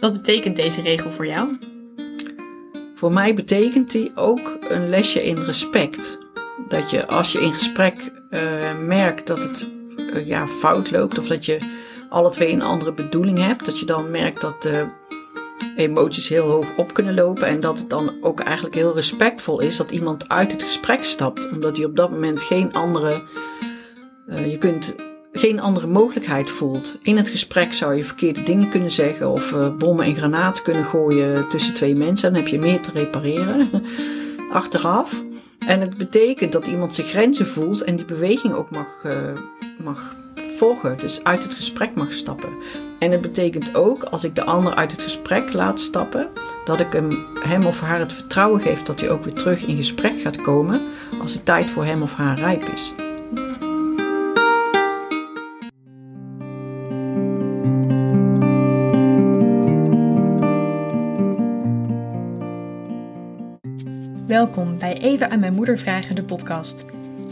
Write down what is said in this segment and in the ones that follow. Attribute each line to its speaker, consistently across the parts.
Speaker 1: Wat betekent deze regel voor jou?
Speaker 2: Voor mij betekent die ook een lesje in respect. Dat je als je in gesprek uh, merkt dat het uh, ja, fout loopt of dat je alle twee een andere bedoeling hebt, dat je dan merkt dat de emoties heel hoog op kunnen lopen en dat het dan ook eigenlijk heel respectvol is dat iemand uit het gesprek stapt, omdat hij op dat moment geen andere. Uh, je kunt geen andere mogelijkheid voelt. In het gesprek zou je verkeerde dingen kunnen zeggen of uh, bommen en granaten kunnen gooien tussen twee mensen. Dan heb je meer te repareren achteraf. En het betekent dat iemand zijn grenzen voelt en die beweging ook mag, uh, mag volgen. Dus uit het gesprek mag stappen. En het betekent ook, als ik de ander uit het gesprek laat stappen, dat ik hem, hem of haar het vertrouwen geef dat hij ook weer terug in gesprek gaat komen als de tijd voor hem of haar rijp is.
Speaker 1: Welkom bij Even aan mijn moeder vragen, de podcast.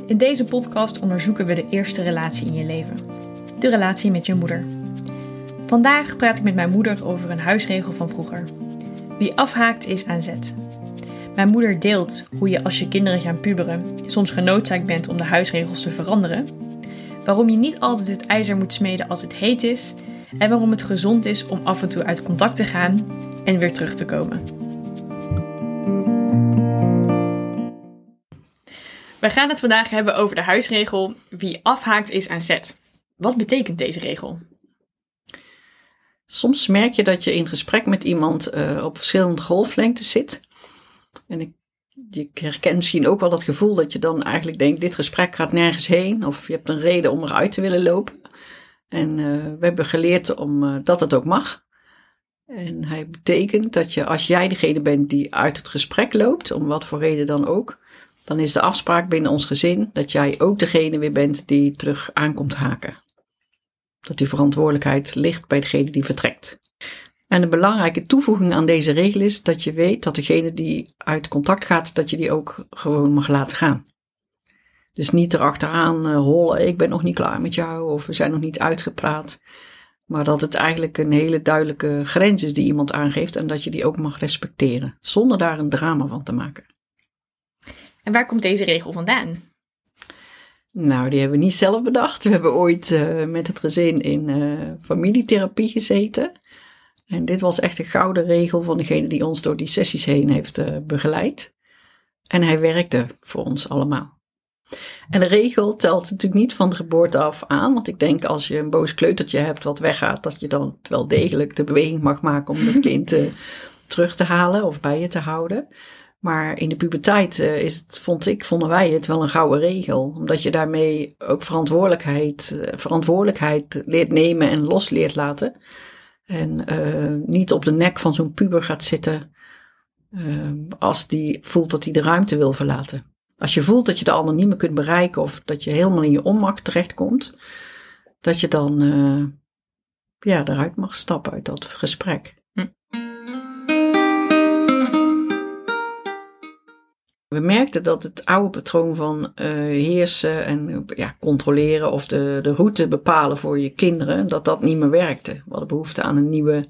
Speaker 1: In deze podcast onderzoeken we de eerste relatie in je leven. De relatie met je moeder. Vandaag praat ik met mijn moeder over een huisregel van vroeger. Wie afhaakt is aan zet. Mijn moeder deelt hoe je als je kinderen gaan puberen soms genoodzaakt bent om de huisregels te veranderen. Waarom je niet altijd het ijzer moet smeden als het heet is. En waarom het gezond is om af en toe uit contact te gaan en weer terug te komen. We gaan het vandaag hebben over de huisregel: wie afhaakt is aan zet. Wat betekent deze regel?
Speaker 2: Soms merk je dat je in gesprek met iemand uh, op verschillende golflengtes zit. En ik, je herkent misschien ook wel dat gevoel dat je dan eigenlijk denkt: dit gesprek gaat nergens heen. Of je hebt een reden om eruit te willen lopen. En uh, we hebben geleerd om, uh, dat het ook mag. En hij betekent dat je, als jij degene bent die uit het gesprek loopt, om wat voor reden dan ook, dan is de afspraak binnen ons gezin dat jij ook degene weer bent die terug aankomt haken. Dat die verantwoordelijkheid ligt bij degene die vertrekt. En een belangrijke toevoeging aan deze regel is dat je weet dat degene die uit contact gaat, dat je die ook gewoon mag laten gaan. Dus niet erachteraan uh, hollen, ik ben nog niet klaar met jou of we zijn nog niet uitgepraat. Maar dat het eigenlijk een hele duidelijke grens is die iemand aangeeft en dat je die ook mag respecteren, zonder daar een drama van te maken.
Speaker 1: En waar komt deze regel vandaan?
Speaker 2: Nou, die hebben we niet zelf bedacht. We hebben ooit uh, met het gezin in uh, familietherapie gezeten. En dit was echt een gouden regel van degene die ons door die sessies heen heeft uh, begeleid. En hij werkte voor ons allemaal. En de regel telt natuurlijk niet van de geboorte af aan. Want ik denk als je een boos kleutertje hebt wat weggaat, dat je dan wel degelijk de beweging mag maken om het kind terug te halen of bij je te houden. Maar in de puberteit uh, is het, vond ik, vonden wij het wel een gouden regel. Omdat je daarmee ook verantwoordelijkheid, uh, verantwoordelijkheid leert nemen en los leert laten. En uh, niet op de nek van zo'n puber gaat zitten als die voelt dat hij de ruimte wil verlaten. Als je voelt dat je de ander niet meer kunt bereiken of dat je helemaal in je onmak terechtkomt, dat je dan ja, eruit mag stappen uit dat gesprek. We merkten dat het oude patroon van uh, heersen en ja, controleren of de, de route bepalen voor je kinderen, dat dat niet meer werkte. We hadden behoefte aan een nieuwe,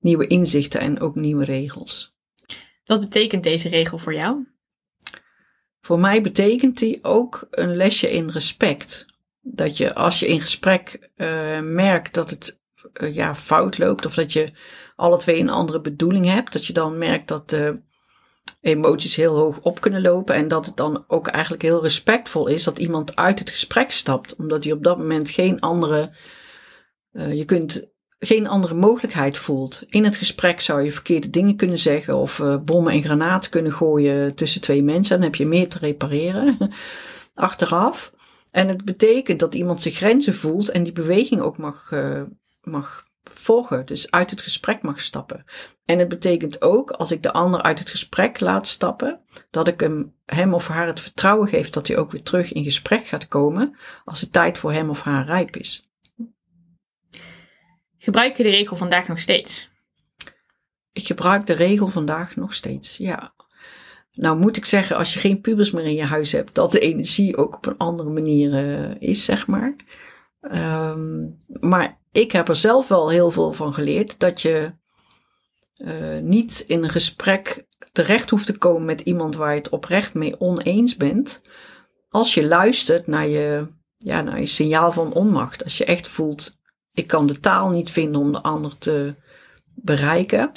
Speaker 2: nieuwe inzichten en ook nieuwe regels.
Speaker 1: Wat betekent deze regel voor jou?
Speaker 2: Voor mij betekent die ook een lesje in respect. Dat je als je in gesprek uh, merkt dat het uh, ja, fout loopt of dat je alle twee een andere bedoeling hebt, dat je dan merkt dat de emoties heel hoog op kunnen lopen. En dat het dan ook eigenlijk heel respectvol is dat iemand uit het gesprek stapt. Omdat hij op dat moment geen andere. Uh, je kunt geen andere mogelijkheid voelt. In het gesprek zou je verkeerde dingen kunnen zeggen of uh, bommen en granaten kunnen gooien tussen twee mensen. Dan heb je meer te repareren achteraf. En het betekent dat iemand zijn grenzen voelt en die beweging ook mag, uh, mag volgen, dus uit het gesprek mag stappen. En het betekent ook, als ik de ander uit het gesprek laat stappen, dat ik hem, hem of haar het vertrouwen geef dat hij ook weer terug in gesprek gaat komen als de tijd voor hem of haar rijp is.
Speaker 1: Gebruik je de regel vandaag nog steeds?
Speaker 2: Ik gebruik de regel vandaag nog steeds, ja. Nou moet ik zeggen, als je geen pubers meer in je huis hebt, dat de energie ook op een andere manier uh, is, zeg maar. Um, maar ik heb er zelf wel heel veel van geleerd dat je uh, niet in een gesprek terecht hoeft te komen met iemand waar je het oprecht mee oneens bent. Als je luistert naar je, ja, naar je signaal van onmacht. Als je echt voelt, ik kan de taal niet vinden om de ander te bereiken.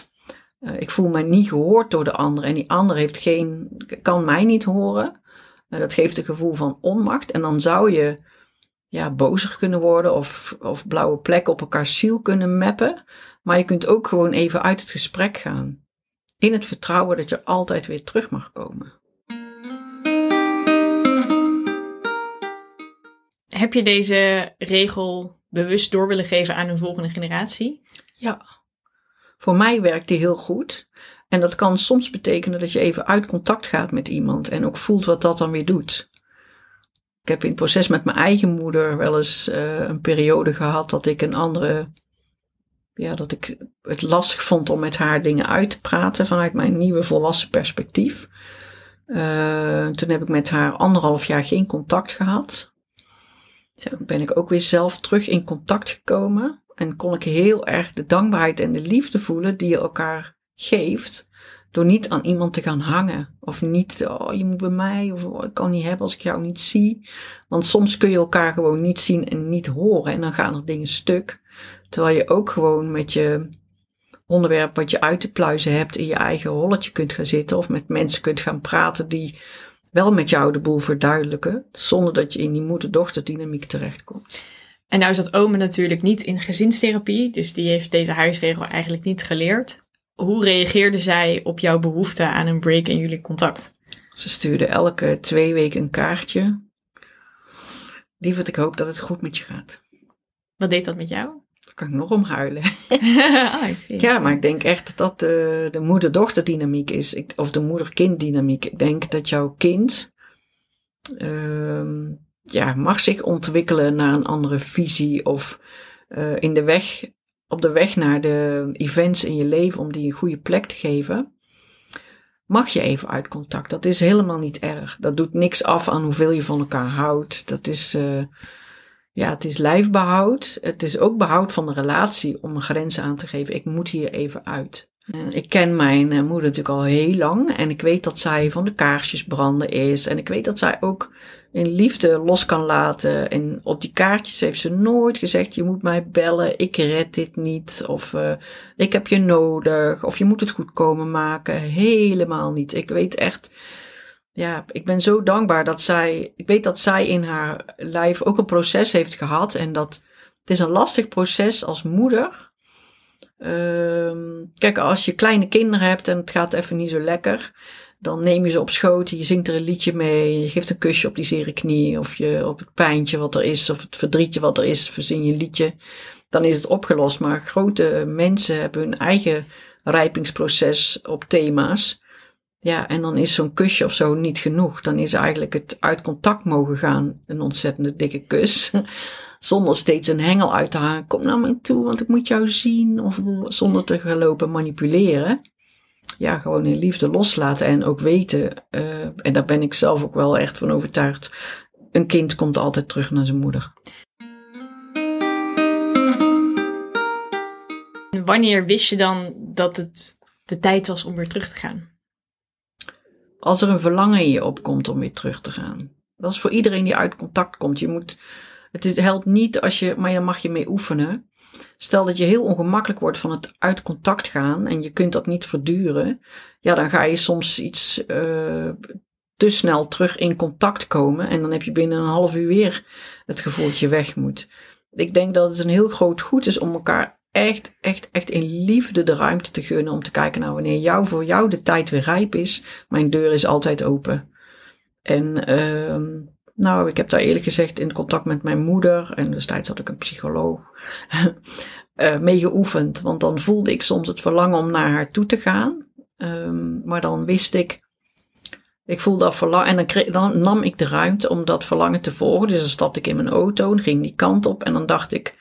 Speaker 2: Uh, ik voel mij niet gehoord door de ander en die ander heeft geen, kan mij niet horen. Uh, dat geeft een gevoel van onmacht. En dan zou je ja, bozig kunnen worden of, of blauwe plekken op elkaar ziel kunnen mappen. Maar je kunt ook gewoon even uit het gesprek gaan. In het vertrouwen dat je altijd weer terug mag komen.
Speaker 1: Heb je deze regel bewust door willen geven aan een volgende generatie?
Speaker 2: Ja, voor mij werkt die heel goed. En dat kan soms betekenen dat je even uit contact gaat met iemand en ook voelt wat dat dan weer doet. Ik heb in het proces met mijn eigen moeder wel eens uh, een periode gehad dat ik een andere ja, dat ik het lastig vond om met haar dingen uit te praten vanuit mijn nieuwe volwassen perspectief. Uh, toen heb ik met haar anderhalf jaar geen contact gehad. Toen ben ik ook weer zelf terug in contact gekomen. En kon ik heel erg de dankbaarheid en de liefde voelen die je elkaar geeft. Door niet aan iemand te gaan hangen. Of niet, oh, je moet bij mij. Of oh, ik kan niet hebben als ik jou niet zie. Want soms kun je elkaar gewoon niet zien en niet horen. En dan gaan er dingen stuk. Terwijl je ook gewoon met je onderwerp wat je uit te pluizen hebt in je eigen rolletje kunt gaan zitten of met mensen kunt gaan praten die wel met jou de boel verduidelijken, zonder dat je in die moeder-dochter dynamiek terechtkomt.
Speaker 1: En nou is dat ome natuurlijk niet in gezinstherapie, dus die heeft deze huisregel eigenlijk niet geleerd. Hoe reageerde zij op jouw behoefte aan een break in jullie contact?
Speaker 2: Ze stuurde elke twee weken een kaartje. Lieverd, ik hoop dat het goed met je gaat.
Speaker 1: Wat deed dat met jou?
Speaker 2: kan ik nog om huilen. Ah, ja, maar ik denk echt dat dat de, de moeder-dochter dynamiek is. Ik, of de moeder-kind dynamiek. Ik denk dat jouw kind uh, ja, mag zich ontwikkelen naar een andere visie. Of uh, in de weg, op de weg naar de events in je leven om die een goede plek te geven. Mag je even uit contact. Dat is helemaal niet erg. Dat doet niks af aan hoeveel je van elkaar houdt. Dat is... Uh, ja, het is lijfbehoud. Het is ook behoud van de relatie om een grens aan te geven. Ik moet hier even uit. Ik ken mijn eh, moeder natuurlijk al heel lang en ik weet dat zij van de kaarsjes branden is. En ik weet dat zij ook in liefde los kan laten. En op die kaartjes heeft ze nooit gezegd: je moet mij bellen, ik red dit niet. Of uh, ik heb je nodig. Of je moet het goed komen maken. Helemaal niet. Ik weet echt ja, ik ben zo dankbaar dat zij. Ik weet dat zij in haar lijf ook een proces heeft gehad. En dat het is een lastig proces als moeder. Um, kijk, als je kleine kinderen hebt en het gaat even niet zo lekker. Dan neem je ze op schoot, je zingt er een liedje mee, je geeft een kusje op die zere knie, of je op het pijntje wat er is, of het verdrietje wat er is, verzin je een liedje. Dan is het opgelost. Maar grote mensen hebben hun eigen rijpingsproces op thema's. Ja, en dan is zo'n kusje of zo niet genoeg. Dan is eigenlijk het uit contact mogen gaan een ontzettende dikke kus. Zonder steeds een hengel uit te halen. Kom naar mij toe, want ik moet jou zien. Of zonder te gaan lopen manipuleren. Ja, gewoon in liefde loslaten en ook weten. Uh, en daar ben ik zelf ook wel echt van overtuigd. Een kind komt altijd terug naar zijn moeder.
Speaker 1: Wanneer wist je dan dat het de tijd was om weer terug te gaan?
Speaker 2: Als er een verlangen in je opkomt om weer terug te gaan. Dat is voor iedereen die uit contact komt. Je moet, het helpt niet als je, maar daar mag je mee oefenen. Stel dat je heel ongemakkelijk wordt van het uit contact gaan en je kunt dat niet verduren. Ja, dan ga je soms iets uh, te snel terug in contact komen en dan heb je binnen een half uur weer het gevoel dat je weg moet. Ik denk dat het een heel groot goed is om elkaar echt, echt, echt in liefde de ruimte te gunnen om te kijken naar wanneer jou voor jou de tijd weer rijp is. Mijn deur is altijd open. En uh, nou, ik heb daar eerlijk gezegd in contact met mijn moeder en destijds had ik een psycholoog uh, mee geoefend. Want dan voelde ik soms het verlangen om naar haar toe te gaan. Um, maar dan wist ik, ik voelde dat verlangen en dan, dan nam ik de ruimte om dat verlangen te volgen. Dus dan stapte ik in mijn auto en ging die kant op en dan dacht ik,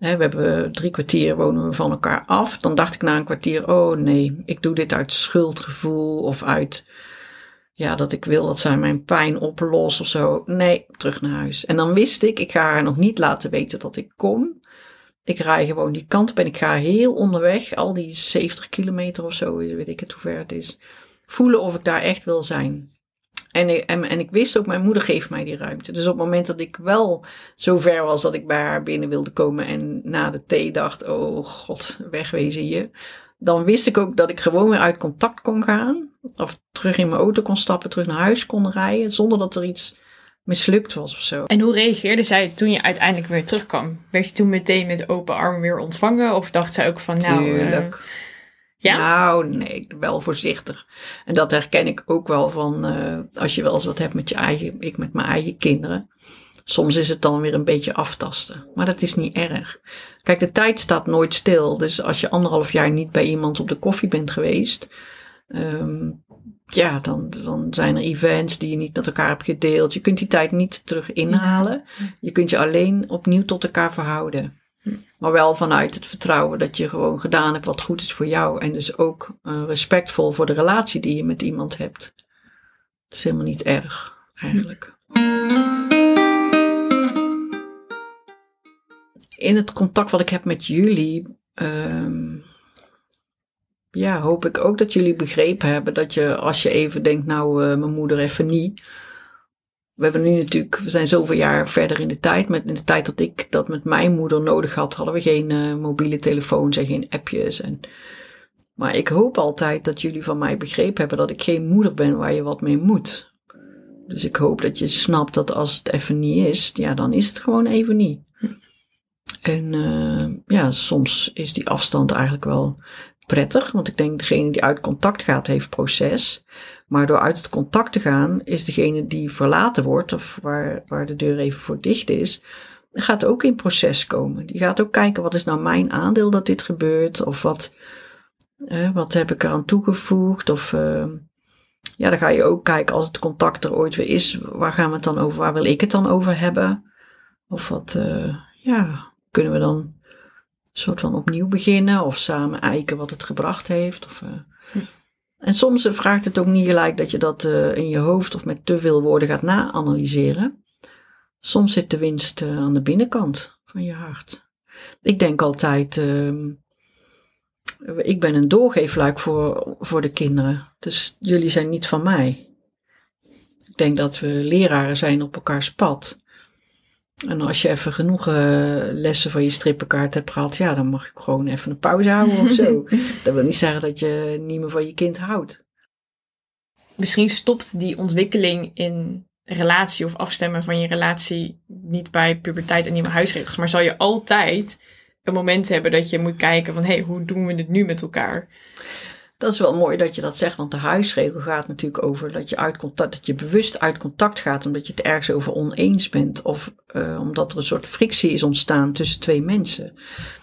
Speaker 2: we hebben drie kwartier wonen we van elkaar af. Dan dacht ik na een kwartier, oh nee, ik doe dit uit schuldgevoel of uit, ja, dat ik wil dat zij mijn pijn oplost of zo. Nee, terug naar huis. En dan wist ik, ik ga haar nog niet laten weten dat ik kom. Ik rij gewoon die kant op en ik ga heel onderweg, al die 70 kilometer of zo, weet ik het hoe ver het is, voelen of ik daar echt wil zijn. En, en, en ik wist ook, mijn moeder geeft mij die ruimte. Dus op het moment dat ik wel zo ver was dat ik bij haar binnen wilde komen en na de thee dacht, oh god, wegwezen hier. Dan wist ik ook dat ik gewoon weer uit contact kon gaan. Of terug in mijn auto kon stappen, terug naar huis kon rijden, zonder dat er iets mislukt was of zo.
Speaker 1: En hoe reageerde zij toen je uiteindelijk weer terugkwam? Werd je toen meteen met open armen weer ontvangen? Of dacht zij ook van, nou...
Speaker 2: Tuurlijk. Uh, ja? Nou, nee, wel voorzichtig. En dat herken ik ook wel van uh, als je wel eens wat hebt met je eigen, ik met mijn eigen kinderen. Soms is het dan weer een beetje aftasten. Maar dat is niet erg. Kijk, de tijd staat nooit stil. Dus als je anderhalf jaar niet bij iemand op de koffie bent geweest, um, ja, dan, dan zijn er events die je niet met elkaar hebt gedeeld. Je kunt die tijd niet terug inhalen. Je kunt je alleen opnieuw tot elkaar verhouden. Maar wel vanuit het vertrouwen dat je gewoon gedaan hebt wat goed is voor jou. En dus ook uh, respectvol voor de relatie die je met iemand hebt. Dat is helemaal niet erg, eigenlijk. In het contact wat ik heb met jullie, um, ja, hoop ik ook dat jullie begrepen hebben dat je als je even denkt, nou, uh, mijn moeder even niet we hebben nu natuurlijk, we zijn zoveel jaar verder in de tijd. Met, in de tijd dat ik dat met mijn moeder nodig had, hadden we geen uh, mobiele telefoons en geen appjes. En, maar ik hoop altijd dat jullie van mij begrepen hebben dat ik geen moeder ben waar je wat mee moet. Dus ik hoop dat je snapt dat als het even niet is, ja, dan is het gewoon even niet. En uh, ja, soms is die afstand eigenlijk wel prettig, want ik denk degene die uit contact gaat, heeft proces. Maar door uit het contact te gaan, is degene die verlaten wordt, of waar, waar de deur even voor dicht is, gaat ook in proces komen. Die gaat ook kijken, wat is nou mijn aandeel dat dit gebeurt? Of wat, eh, wat heb ik eraan toegevoegd? Of uh, ja, dan ga je ook kijken als het contact er ooit weer is, waar gaan we het dan over? Waar wil ik het dan over hebben? Of wat, uh, ja, kunnen we dan soort van opnieuw beginnen? Of samen eiken wat het gebracht heeft? Of, hm. En soms vraagt het ook niet gelijk dat je dat uh, in je hoofd of met te veel woorden gaat na-analyseren. Soms zit de winst aan de binnenkant van je hart. Ik denk altijd, uh, ik ben een doorgeefluik voor, voor de kinderen. Dus jullie zijn niet van mij. Ik denk dat we leraren zijn op elkaars pad. En als je even genoeg uh, lessen van je strippenkaart hebt gehad, ja, dan mag je gewoon even een pauze houden of zo. dat wil niet zeggen dat je niet meer van je kind houdt.
Speaker 1: Misschien stopt die ontwikkeling in relatie of afstemmen van je relatie niet bij puberteit en nieuwe huisregels, maar zal je altijd een moment hebben dat je moet kijken van hé, hey, hoe doen we het nu met elkaar?
Speaker 2: Dat is wel mooi dat je dat zegt, want de huisregel gaat natuurlijk over dat je, uit contact, dat je bewust uit contact gaat omdat je het ergens over oneens bent of uh, omdat er een soort frictie is ontstaan tussen twee mensen.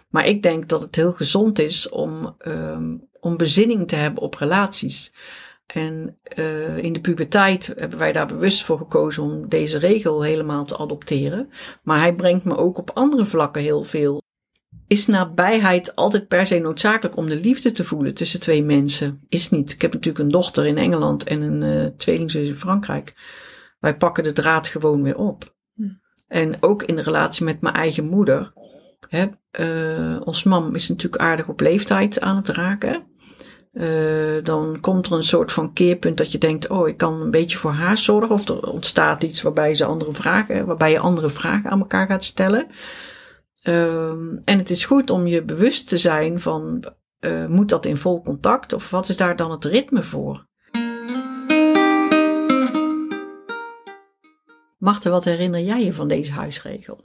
Speaker 2: Maar ik denk dat het heel gezond is om, um, om bezinning te hebben op relaties. En uh, in de puberteit hebben wij daar bewust voor gekozen om deze regel helemaal te adopteren. Maar hij brengt me ook op andere vlakken heel veel is nabijheid altijd per se noodzakelijk om de liefde te voelen tussen twee mensen? Is niet. Ik heb natuurlijk een dochter in Engeland en een uh, tweelingzus in Frankrijk. Wij pakken de draad gewoon weer op. Hm. En ook in de relatie met mijn eigen moeder. Hè, uh, ons mam is natuurlijk aardig op leeftijd aan het raken. Uh, dan komt er een soort van keerpunt dat je denkt: Oh, ik kan een beetje voor haar zorgen. Of er ontstaat iets waarbij, ze andere vragen, waarbij je andere vragen aan elkaar gaat stellen. Um, en het is goed om je bewust te zijn van, uh, moet dat in vol contact of wat is daar dan het ritme voor? Marten, wat herinner jij je van deze huisregel?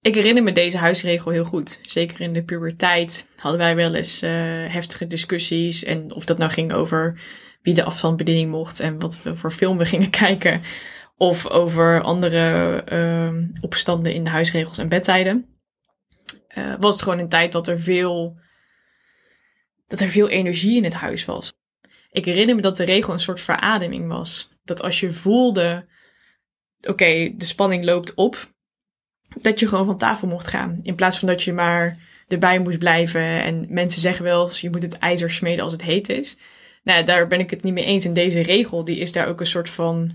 Speaker 1: Ik herinner me deze huisregel heel goed. Zeker in de puberteit hadden wij wel eens uh, heftige discussies. En of dat nou ging over wie de afstandsbediening mocht en wat we voor film we gingen kijken. Of over andere uh, opstanden in de huisregels en bedtijden uh, was het gewoon een tijd dat er veel, dat er veel energie in het huis was. Ik herinner me dat de regel een soort verademing was. Dat als je voelde, oké, de spanning loopt op, dat je gewoon van tafel mocht gaan. In plaats van dat je maar erbij moest blijven. En mensen zeggen wel eens, je moet het ijzer smeden als het heet is. Nou, daar ben ik het niet mee eens. En deze regel, die is daar ook een soort van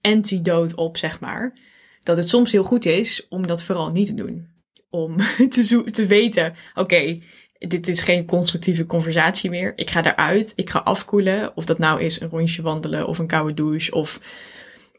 Speaker 1: antidote op, zeg maar. Dat het soms heel goed is om dat vooral niet te doen om te, te weten, oké, dit is geen constructieve conversatie meer. Ik ga eruit, ik ga afkoelen. Of dat nou is een rondje wandelen of een koude douche of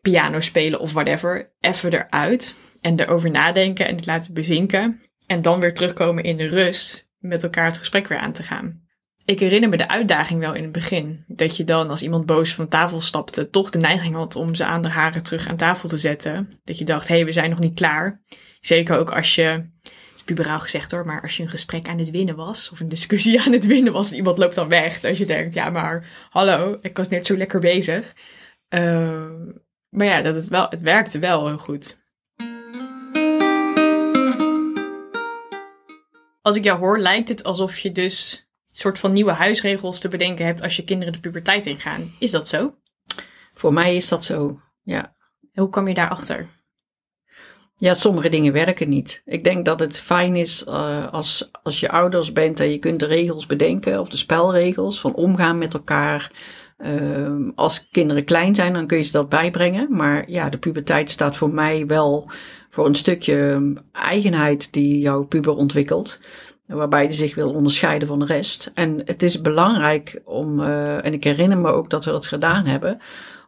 Speaker 1: piano spelen of whatever. Even eruit en erover nadenken en het laten bezinken. En dan weer terugkomen in de rust met elkaar het gesprek weer aan te gaan. Ik herinner me de uitdaging wel in het begin. Dat je dan, als iemand boos van tafel stapte, toch de neiging had om ze aan de haren terug aan tafel te zetten. Dat je dacht, hé, hey, we zijn nog niet klaar. Zeker ook als je, puberaal gezegd hoor, maar als je een gesprek aan het winnen was, of een discussie aan het winnen was, en iemand loopt dan weg. Dat je denkt, ja, maar hallo, ik was net zo lekker bezig. Uh, maar ja, dat het, wel, het werkte wel heel goed. Als ik jou hoor, lijkt het alsof je dus een soort van nieuwe huisregels te bedenken hebt als je kinderen de puberteit ingaan. Is dat zo?
Speaker 2: Voor mij is dat zo, ja.
Speaker 1: Hoe kwam je daarachter?
Speaker 2: Ja, sommige dingen werken niet. Ik denk dat het fijn is uh, als, als je ouders bent en je kunt de regels bedenken, of de spelregels van omgaan met elkaar. Uh, als kinderen klein zijn, dan kun je ze dat bijbrengen. Maar ja, de puberteit staat voor mij wel voor een stukje eigenheid die jouw puber ontwikkelt. Waarbij die zich wil onderscheiden van de rest. En het is belangrijk om, uh, en ik herinner me ook dat we dat gedaan hebben,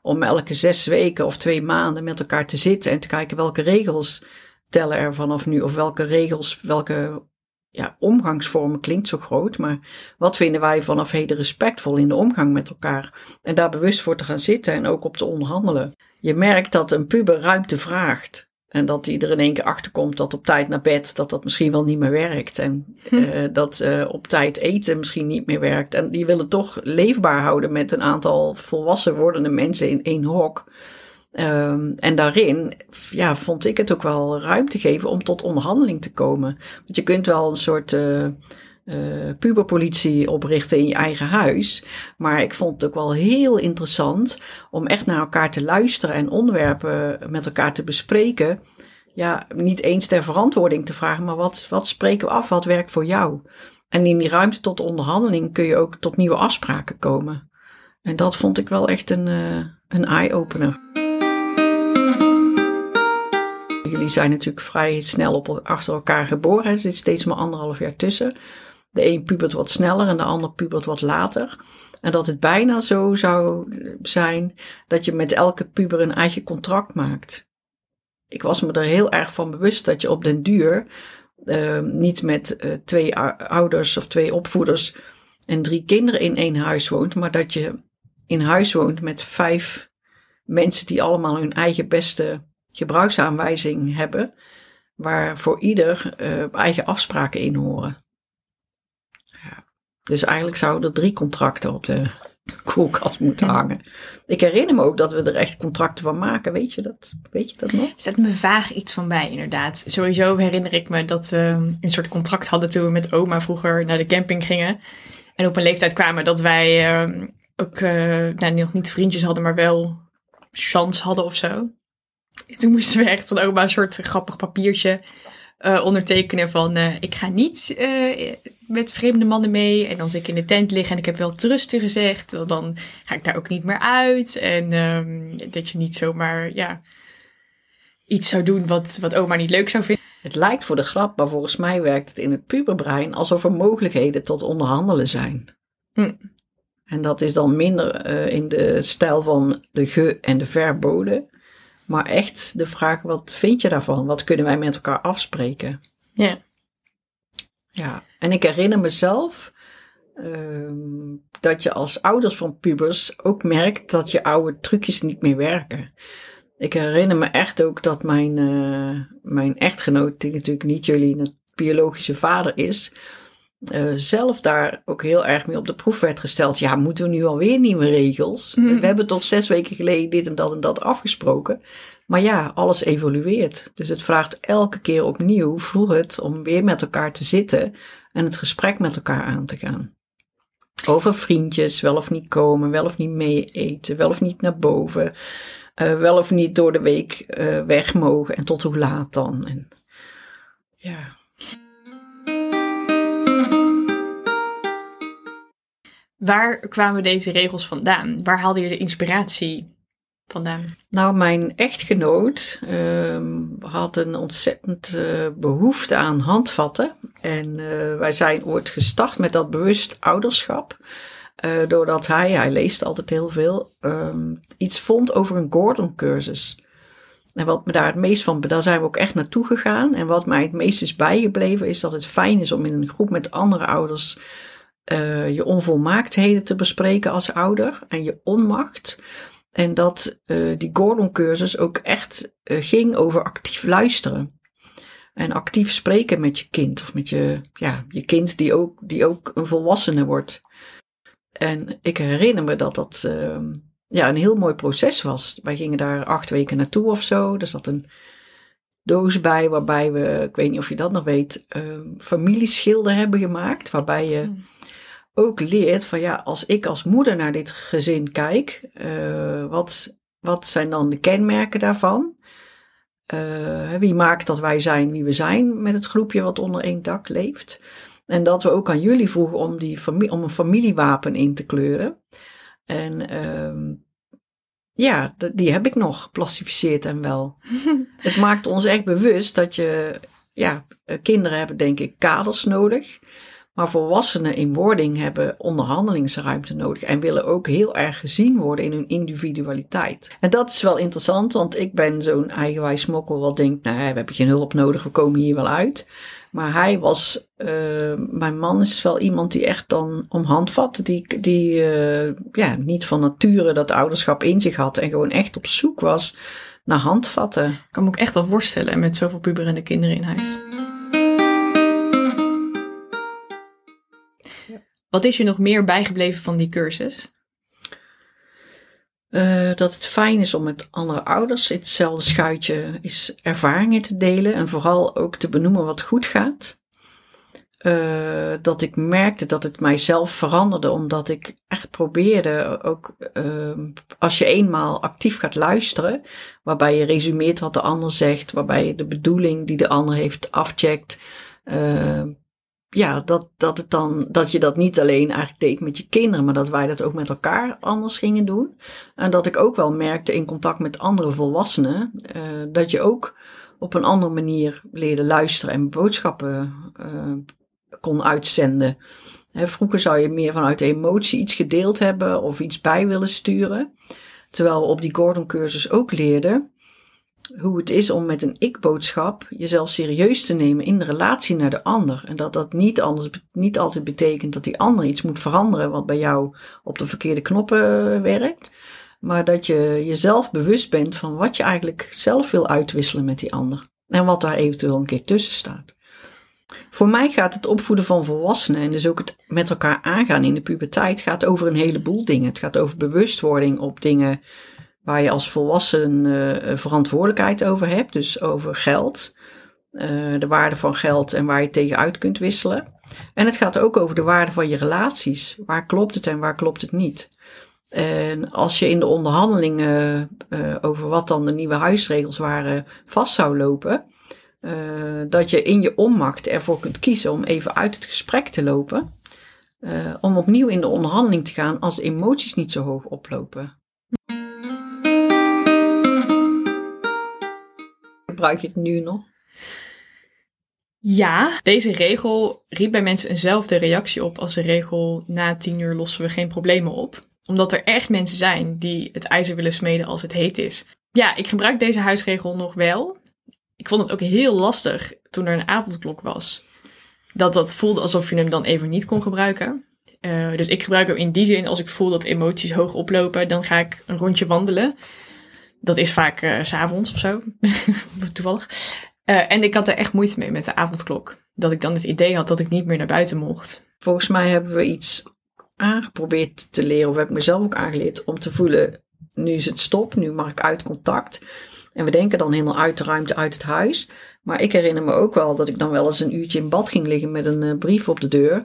Speaker 2: om elke zes weken of twee maanden met elkaar te zitten en te kijken welke regels tellen er vanaf nu. Of welke regels, welke ja, omgangsvormen klinkt zo groot, maar wat vinden wij vanaf heden respectvol in de omgang met elkaar? En daar bewust voor te gaan zitten en ook op te onderhandelen. Je merkt dat een puber ruimte vraagt. En dat hij er in één keer achter komt dat op tijd naar bed, dat dat misschien wel niet meer werkt. En hm. uh, dat uh, op tijd eten misschien niet meer werkt. En die willen toch leefbaar houden met een aantal volwassen wordende mensen in één hok. Um, en daarin ja, vond ik het ook wel ruimte geven om tot onderhandeling te komen. Want je kunt wel een soort uh, uh, puberpolitie oprichten in je eigen huis. Maar ik vond het ook wel heel interessant om echt naar elkaar te luisteren en onderwerpen met elkaar te bespreken. Ja, niet eens ter verantwoording te vragen, maar wat, wat spreken we af? Wat werkt voor jou? En in die ruimte tot onderhandeling kun je ook tot nieuwe afspraken komen. En dat vond ik wel echt een, uh, een eye-opener. Jullie zijn natuurlijk vrij snel op, achter elkaar geboren. Er zit steeds maar anderhalf jaar tussen. De een pubert wat sneller en de ander pubert wat later. En dat het bijna zo zou zijn dat je met elke puber een eigen contract maakt. Ik was me er heel erg van bewust dat je op den duur uh, niet met uh, twee ouders of twee opvoeders en drie kinderen in één huis woont, maar dat je in huis woont met vijf mensen die allemaal hun eigen beste gebruiksaanwijzing hebben, waar voor ieder uh, eigen afspraken in horen. Dus eigenlijk zouden er drie contracten op de koelkast moeten hangen. Ik herinner me ook dat we er echt contracten van maken. Weet je dat, weet je dat nog?
Speaker 1: Zet me vaag iets van bij, inderdaad. Sowieso herinner ik me dat we een soort contract hadden toen we met oma vroeger naar de camping gingen. En op een leeftijd kwamen dat wij uh, ook uh, nou, nog niet vriendjes hadden, maar wel chance hadden of zo. En toen moesten we echt van oma een soort grappig papiertje uh, ondertekenen van uh, ik ga niet uh, met vreemde mannen mee. En als ik in de tent lig en ik heb wel trusten gezegd, dan ga ik daar ook niet meer uit. En um, dat je niet zomaar ja, iets zou doen wat, wat oma niet leuk zou vinden.
Speaker 2: Het lijkt voor de grap, maar volgens mij werkt het in het puberbrein alsof er mogelijkheden tot onderhandelen zijn. Hm. En dat is dan minder in de stijl van de ge- en de verboden. Maar echt de vraag, wat vind je daarvan? Wat kunnen wij met elkaar afspreken?
Speaker 1: Ja.
Speaker 2: Ja, en ik herinner mezelf uh, dat je als ouders van pubers ook merkt dat je oude trucjes niet meer werken. Ik herinner me echt ook dat mijn, uh, mijn echtgenoot, die natuurlijk niet jullie biologische vader is, uh, zelf daar ook heel erg mee op de proef werd gesteld. Ja, moeten we nu alweer nieuwe regels? Mm. We hebben toch zes weken geleden dit en dat en dat afgesproken. Maar ja, alles evolueert. Dus het vraagt elke keer opnieuw, vroeg het, om weer met elkaar te zitten en het gesprek met elkaar aan te gaan. Over vriendjes, wel of niet komen, wel of niet mee eten, wel of niet naar boven, uh, wel of niet door de week uh, weg mogen en tot hoe laat dan. En, ja.
Speaker 1: Waar kwamen deze regels vandaan? Waar haalde je de inspiratie vandaan?
Speaker 2: Nou, mijn echtgenoot ehm, had een ontzettend uh, behoefte aan handvatten. En uh, wij zijn ooit gestart met dat bewust ouderschap. Uh, doordat hij, hij leest altijd heel veel, um, iets vond over een Gordon-cursus. En wat me daar het meest van, daar zijn we ook echt naartoe gegaan. En wat mij het meest is bijgebleven, is dat het fijn is om in een groep met andere ouders uh, je onvolmaaktheden te bespreken als ouder en je onmacht. En dat uh, die Gordon-cursus ook echt uh, ging over actief luisteren. En actief spreken met je kind. Of met je, ja, je kind die ook, die ook een volwassene wordt. En ik herinner me dat dat uh, ja, een heel mooi proces was. Wij gingen daar acht weken naartoe of zo. Er zat een doos bij waarbij we, ik weet niet of je dat nog weet, familieschilden hebben gemaakt. Waarbij je hmm ook leert van ja, als ik als moeder naar dit gezin kijk, uh, wat, wat zijn dan de kenmerken daarvan? Uh, wie maakt dat wij zijn wie we zijn met het groepje wat onder één dak leeft? En dat we ook aan jullie vroegen om, die familie, om een familiewapen in te kleuren. En uh, ja, die heb ik nog geplastificeerd en wel. het maakt ons echt bewust dat je, ja, eh, kinderen hebben denk ik kaders nodig. Maar volwassenen in wording hebben onderhandelingsruimte nodig en willen ook heel erg gezien worden in hun individualiteit. En dat is wel interessant, want ik ben zo'n eigenwijs smokkel wat denkt, nou, we hebben geen hulp nodig, we komen hier wel uit. Maar hij was, uh, mijn man is wel iemand die echt dan om hand vat, die, die uh, ja, niet van nature dat ouderschap in zich had en gewoon echt op zoek was naar handvatten. Ik
Speaker 1: kan me ook echt wel voorstellen met zoveel puberende kinderen in huis. Wat is je nog meer bijgebleven van die cursus?
Speaker 2: Uh, dat het fijn is om met andere ouders in hetzelfde schuitje is ervaringen te delen en vooral ook te benoemen wat goed gaat. Uh, dat ik merkte dat het mijzelf veranderde, omdat ik echt probeerde, ook uh, als je eenmaal actief gaat luisteren, waarbij je resumeert wat de ander zegt, waarbij je de bedoeling die de ander heeft afcheckt, ja, dat, dat, het dan, dat je dat niet alleen eigenlijk deed met je kinderen, maar dat wij dat ook met elkaar anders gingen doen. En dat ik ook wel merkte in contact met andere volwassenen, uh, dat je ook op een andere manier leerde luisteren en boodschappen uh, kon uitzenden. He, vroeger zou je meer vanuit emotie iets gedeeld hebben of iets bij willen sturen. Terwijl we op die Gordon-cursus ook leerden hoe het is om met een ik-boodschap jezelf serieus te nemen in de relatie naar de ander. En dat dat niet, anders, niet altijd betekent dat die ander iets moet veranderen wat bij jou op de verkeerde knoppen eh, werkt. Maar dat je jezelf bewust bent van wat je eigenlijk zelf wil uitwisselen met die ander. En wat daar eventueel een keer tussen staat. Voor mij gaat het opvoeden van volwassenen en dus ook het met elkaar aangaan in de puberteit gaat over een heleboel dingen. Het gaat over bewustwording op dingen waar je als volwassen uh, verantwoordelijkheid over hebt, dus over geld, uh, de waarde van geld en waar je tegenuit kunt wisselen. En het gaat ook over de waarde van je relaties. Waar klopt het en waar klopt het niet? En als je in de onderhandelingen uh, over wat dan de nieuwe huisregels waren vast zou lopen, dat je in je onmacht ervoor kunt kiezen om even uit het gesprek te lopen, om opnieuw in de onderhandeling te gaan als de emoties niet zo hoog oplopen. Gebruik je het nu nog?
Speaker 1: Ja, deze regel riep bij mensen eenzelfde reactie op als de regel na tien uur lossen we geen problemen op. Omdat er echt mensen zijn die het ijzer willen smeden als het heet is. Ja, ik gebruik deze huisregel nog wel. Ik vond het ook heel lastig toen er een avondklok was. Dat dat voelde alsof je hem dan even niet kon gebruiken. Uh, dus ik gebruik hem in die zin als ik voel dat emoties hoog oplopen, dan ga ik een rondje wandelen. Dat is vaak uh, s'avonds of zo, toevallig. Uh, en ik had er echt moeite mee met de avondklok. Dat ik dan het idee had dat ik niet meer naar buiten mocht.
Speaker 2: Volgens mij hebben we iets aangeprobeerd te leren, of heb ik mezelf ook aangeleerd, om te voelen, nu is het stop, nu mag ik uit contact. En we denken dan helemaal uit de ruimte, uit het huis. Maar ik herinner me ook wel dat ik dan wel eens een uurtje in bad ging liggen met een uh, brief op de deur.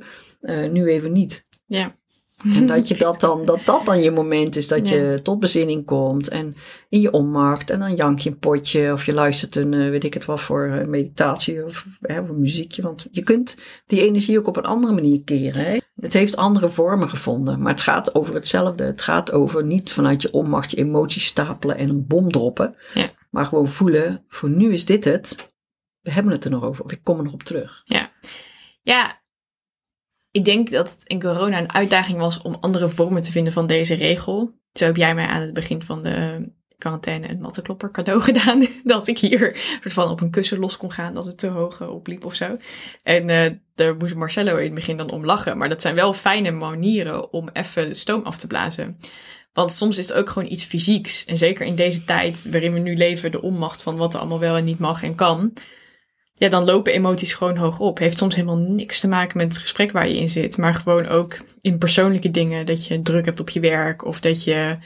Speaker 2: Nu even niet.
Speaker 1: Ja.
Speaker 2: En dat je dat dan, dat dat dan je moment is dat je tot bezinning komt en in je onmacht en dan jank je een potje of je luistert een, uh, weet ik het wat voor uh, meditatie of, hè, of muziekje. Want je kunt die energie ook op een andere manier keren. Hè? Het heeft andere vormen gevonden, maar het gaat over hetzelfde. Het gaat over niet vanuit je onmacht je emoties stapelen en een bom droppen,
Speaker 1: Ja.
Speaker 2: maar gewoon voelen, voor nu is dit het. We hebben het er nog over, of ik kom er nog op terug.
Speaker 1: Ja, ik denk dat het in corona een uitdaging was om andere vormen te vinden van deze regel. Zo heb jij mij aan het begin van de quarantaine een mattenklopper cadeau gedaan. Dat ik hier van op een kussen los kon gaan dat het te hoog eh, opliep of zo. En eh, daar moest Marcello in het begin dan om lachen. Maar dat zijn wel fijne manieren om even stoom af te blazen. Want soms is het ook gewoon iets fysieks. En zeker in deze tijd waarin we nu leven, de onmacht van wat er allemaal wel en niet mag en kan. Ja, dan lopen emoties gewoon hoog op. Heeft soms helemaal niks te maken met het gesprek waar je in zit. Maar gewoon ook in persoonlijke dingen. Dat je druk hebt op je werk. Of dat je,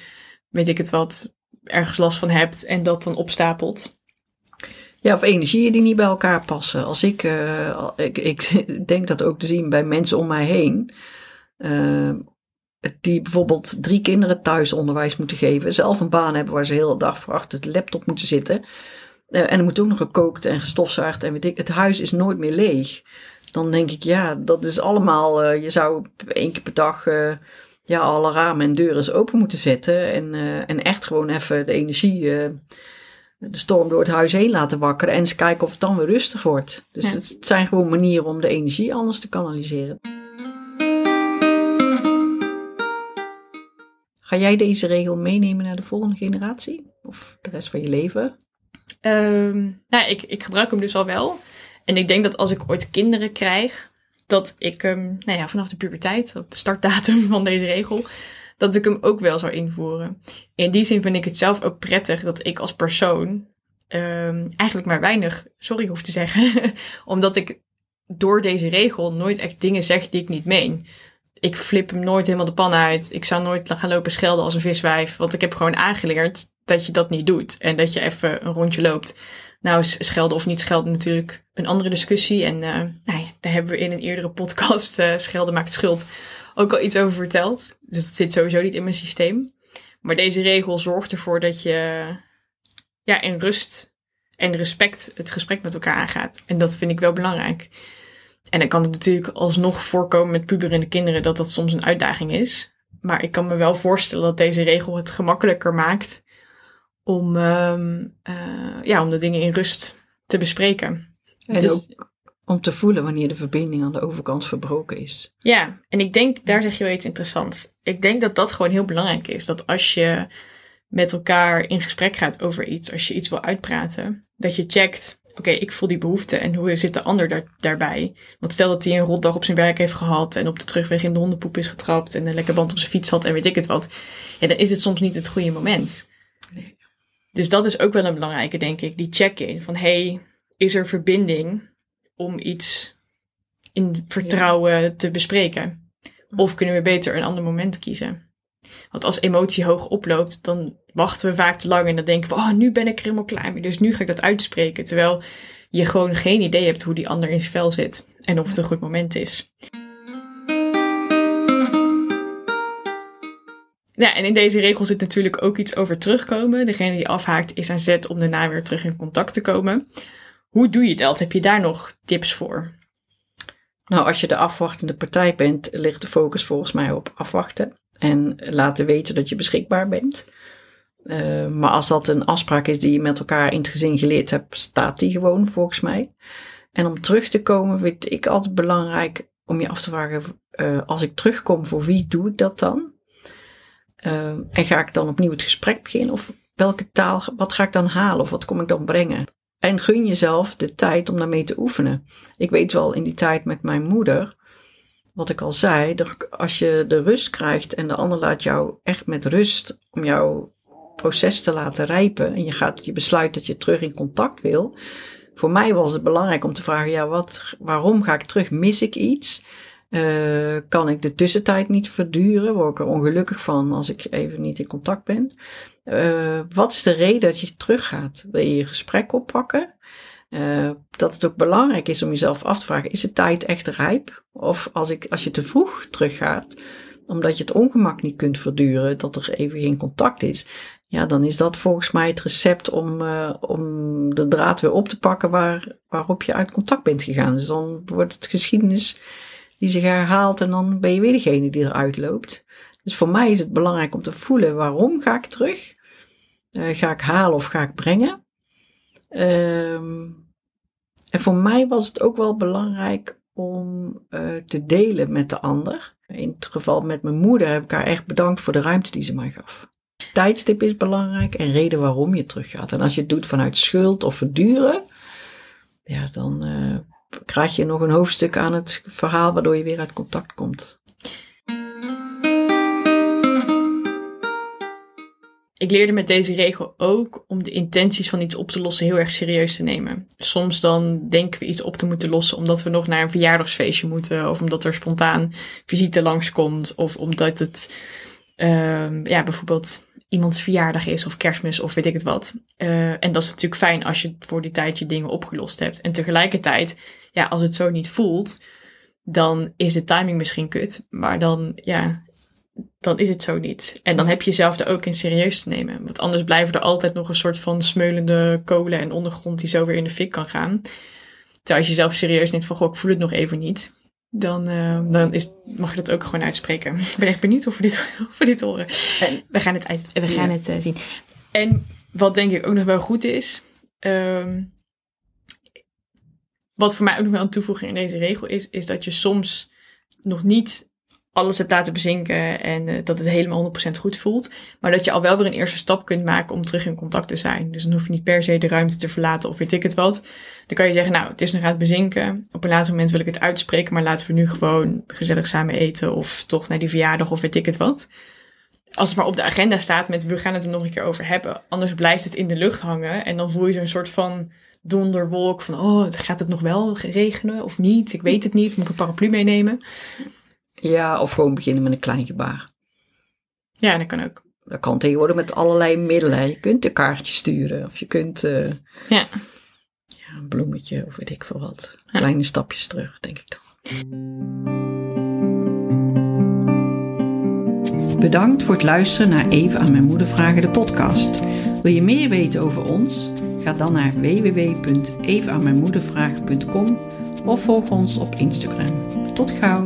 Speaker 1: weet ik het wat, ergens last van hebt en dat dan opstapelt.
Speaker 2: Ja, of energieën die niet bij elkaar passen. Als ik, eh, ik, ik denk dat ook te zien bij mensen om mij heen. eh, die bijvoorbeeld drie kinderen thuis onderwijs moeten geven. Zelf een baan hebben waar ze de hele dag voor achter de laptop moeten zitten. Eh, en er moet ook nog gekookt en gestofzuigd en weet ik. Het huis is nooit meer leeg. Dan denk ik, ja, dat is allemaal. eh, je zou één keer per dag eh, ja, alle ramen en deuren eens open moeten zetten. En, en echt gewoon even de energie. de storm door het huis heen laten wakkeren. En eens kijken of het dan weer rustig wordt. Dus
Speaker 1: Ja.
Speaker 2: het, het zijn gewoon manieren om de energie anders te kanaliseren. Ga jij deze regel meenemen naar de volgende generatie? Of de rest van je leven?
Speaker 1: Ehm, nou, ik, ik gebruik hem dus al wel. En ik denk dat als ik ooit kinderen krijg, dat ik hem, nou ja, vanaf de puberteit, op de startdatum van deze regel, dat ik hem ook wel zou invoeren. In die zin vind ik het zelf ook prettig dat ik als persoon ehm, eigenlijk maar weinig sorry hoef te zeggen. Omdat ik door deze regel nooit echt dingen zeg die ik niet meen. Ik flip hem nooit helemaal de pan uit. Ik zou nooit gaan lopen schelden als een viswijf. Want ik heb gewoon aangeleerd dat je dat niet doet. En dat je even een rondje loopt. Nou is schelden of niet schelden natuurlijk een andere discussie. En eh, nou ja, daar hebben we in een eerdere podcast, eh, Schelden maakt schuld, ook al iets over verteld. Dus dat zit sowieso niet in mijn systeem. Maar deze regel zorgt ervoor dat je ja, in rust en respect het gesprek met elkaar aangaat. En dat vind ik wel belangrijk. En dan kan het natuurlijk alsnog voorkomen met puberende kinderen dat dat soms een uitdaging is. Maar ik kan me wel voorstellen dat deze regel het gemakkelijker maakt om, ehm, eh, ja, om de dingen in rust te bespreken.
Speaker 2: En
Speaker 1: Dus-
Speaker 2: ook om te voelen wanneer de verbinding aan de overkant verbroken is.
Speaker 1: Ja, en ik denk, daar zeg je wel iets interessants. Ik denk dat dat gewoon heel belangrijk is. Dat als je met elkaar in gesprek gaat over iets, als je iets wil uitpraten, dat je checkt, oké, ik voel die behoefte en hoe zit de ander daar, daarbij? Want stel dat hij een rotdag op zijn werk heeft gehad en op de terugweg in de hondenpoep is getrapt en een lekker band op zijn fiets had en weet ik het wat. Ja, dan is het soms niet het goede moment.
Speaker 2: Nee.
Speaker 1: Dus dat is ook wel een belangrijke, denk ik, die check-in van, hey, is er verbinding om iets in vertrouwen te bespreken? Of kunnen we beter een ander moment kiezen? Want als emotie hoog oploopt, dan wachten we vaak te lang en dan denken we, oh, nu ben ik er helemaal klaar mee, dus nu ga ik dat uitspreken. Terwijl je gewoon geen idee hebt hoe die ander in zijn vel zit en of het een goed moment is. Ja, en in deze regel zit natuurlijk ook iets over terugkomen. Degene die afhaakt is aan zet om daarna weer terug in contact te komen. Hoe doe je dat? Heb je daar nog tips voor?
Speaker 2: Nou, als je de afwachtende partij bent, ligt de focus volgens mij op afwachten. En laten weten dat je beschikbaar bent. Uh, maar als dat een afspraak is die je met elkaar in het gezin geleerd hebt, staat die gewoon volgens mij. En om terug te komen vind ik altijd belangrijk om je af te vragen, uh, als ik terugkom, voor wie doe ik dat dan? Uh, en ga ik dan opnieuw het gesprek beginnen? Of welke taal, wat ga ik dan halen? Of wat kom ik dan brengen? En gun jezelf de tijd om daarmee te oefenen. Ik weet wel in die tijd met mijn moeder, wat ik al zei, als je de rust krijgt en de ander laat jou echt met rust om jouw proces te laten rijpen en je gaat je besluit dat je terug in contact wil. Voor mij was het belangrijk om te vragen, ja, wat, waarom ga ik terug? Mis ik iets? Uh, kan ik de tussentijd niet verduren? Word ik er ongelukkig van als ik even niet in contact ben? Uh, wat is de reden dat je teruggaat? Wil je je gesprek oppakken? Uh, dat het ook belangrijk is om jezelf af te vragen: is de tijd echt rijp? Of als, ik, als je te vroeg teruggaat, omdat je het ongemak niet kunt verduren, dat er even geen contact is, ja, dan is dat volgens mij het recept om, uh, om de draad weer op te pakken waar, waarop je uit contact bent gegaan. Dus dan wordt het geschiedenis die zich herhaalt en dan ben je weer degene die eruit loopt. Dus voor mij is het belangrijk om te voelen waarom ga ik terug? Uh, ga ik halen of ga ik brengen? Ehm, en voor mij was het ook wel belangrijk om uh, te delen met de ander. In het geval met mijn moeder heb ik haar echt bedankt voor de ruimte die ze mij gaf. Tijdstip is belangrijk en reden waarom je teruggaat. En als je het doet vanuit schuld of verduren, ja, dan uh, krijg je nog een hoofdstuk aan het verhaal waardoor je weer uit contact komt.
Speaker 1: Ik leerde met deze regel ook om de intenties van iets op te lossen heel erg serieus te nemen. Soms dan denken we iets op te moeten lossen omdat we nog naar een verjaardagsfeestje moeten, of omdat er spontaan visite langskomt, of omdat het uh, ja, bijvoorbeeld iemands verjaardag is of kerstmis of weet ik het wat. Uh, en dat is natuurlijk fijn als je voor die tijd je dingen opgelost hebt. En tegelijkertijd, ja, als het zo niet voelt, dan is de timing misschien kut. Maar dan, ja, dan is het zo niet. En dan heb je jezelf er ook in serieus te nemen. Want anders blijven er altijd nog een soort van smeulende kolen en ondergrond die zo weer in de fik kan gaan. Terwijl als je jezelf serieus neemt van, goh, ik voel het nog even niet. Dan, uh, dan is, mag je dat ook gewoon uitspreken. Ik ben echt benieuwd of we dit, of we dit horen. we gaan het, uit, we gaan het uh, zien. En wat denk ik ook nog wel goed is. Um, wat voor mij ook nog wel een toevoeging in deze regel is, is dat je soms nog niet alles hebt laten bezinken en uh, dat het helemaal 100% goed voelt. Maar dat je al wel weer een eerste stap kunt maken om terug in contact te zijn. Dus dan hoef je niet per se de ruimte te verlaten of weet ik het wat. Dan kan je zeggen, nou, het is nog aan het bezinken. Op een later moment wil ik het uitspreken, maar laten we nu gewoon gezellig samen eten of toch naar die verjaardag of weet ik het wat. Als het maar op de agenda staat met we gaan het er nog een keer over hebben. Anders blijft het in de lucht hangen en dan voel je zo'n soort van donderwolk van, oh, gaat het nog wel regenen of niet? Ik weet het niet, moet ik een paraplu meenemen?
Speaker 2: Ja, of gewoon beginnen met een klein gebaar.
Speaker 1: Ja, dat kan ook.
Speaker 2: Dat kan tegenwoordig met allerlei middelen. Je kunt een kaartje sturen of je kunt uh,
Speaker 1: ja.
Speaker 2: ja. een bloemetje of weet ik veel wat. Kleine stapjes terug, denk ik dan. Bedankt voor het luisteren naar Even aan mijn moeder vragen de podcast. Wil je meer weten over ons? Ga dan naar www.evenaanmijnmoedervragen.com of volg ons op Instagram. Tot gauw!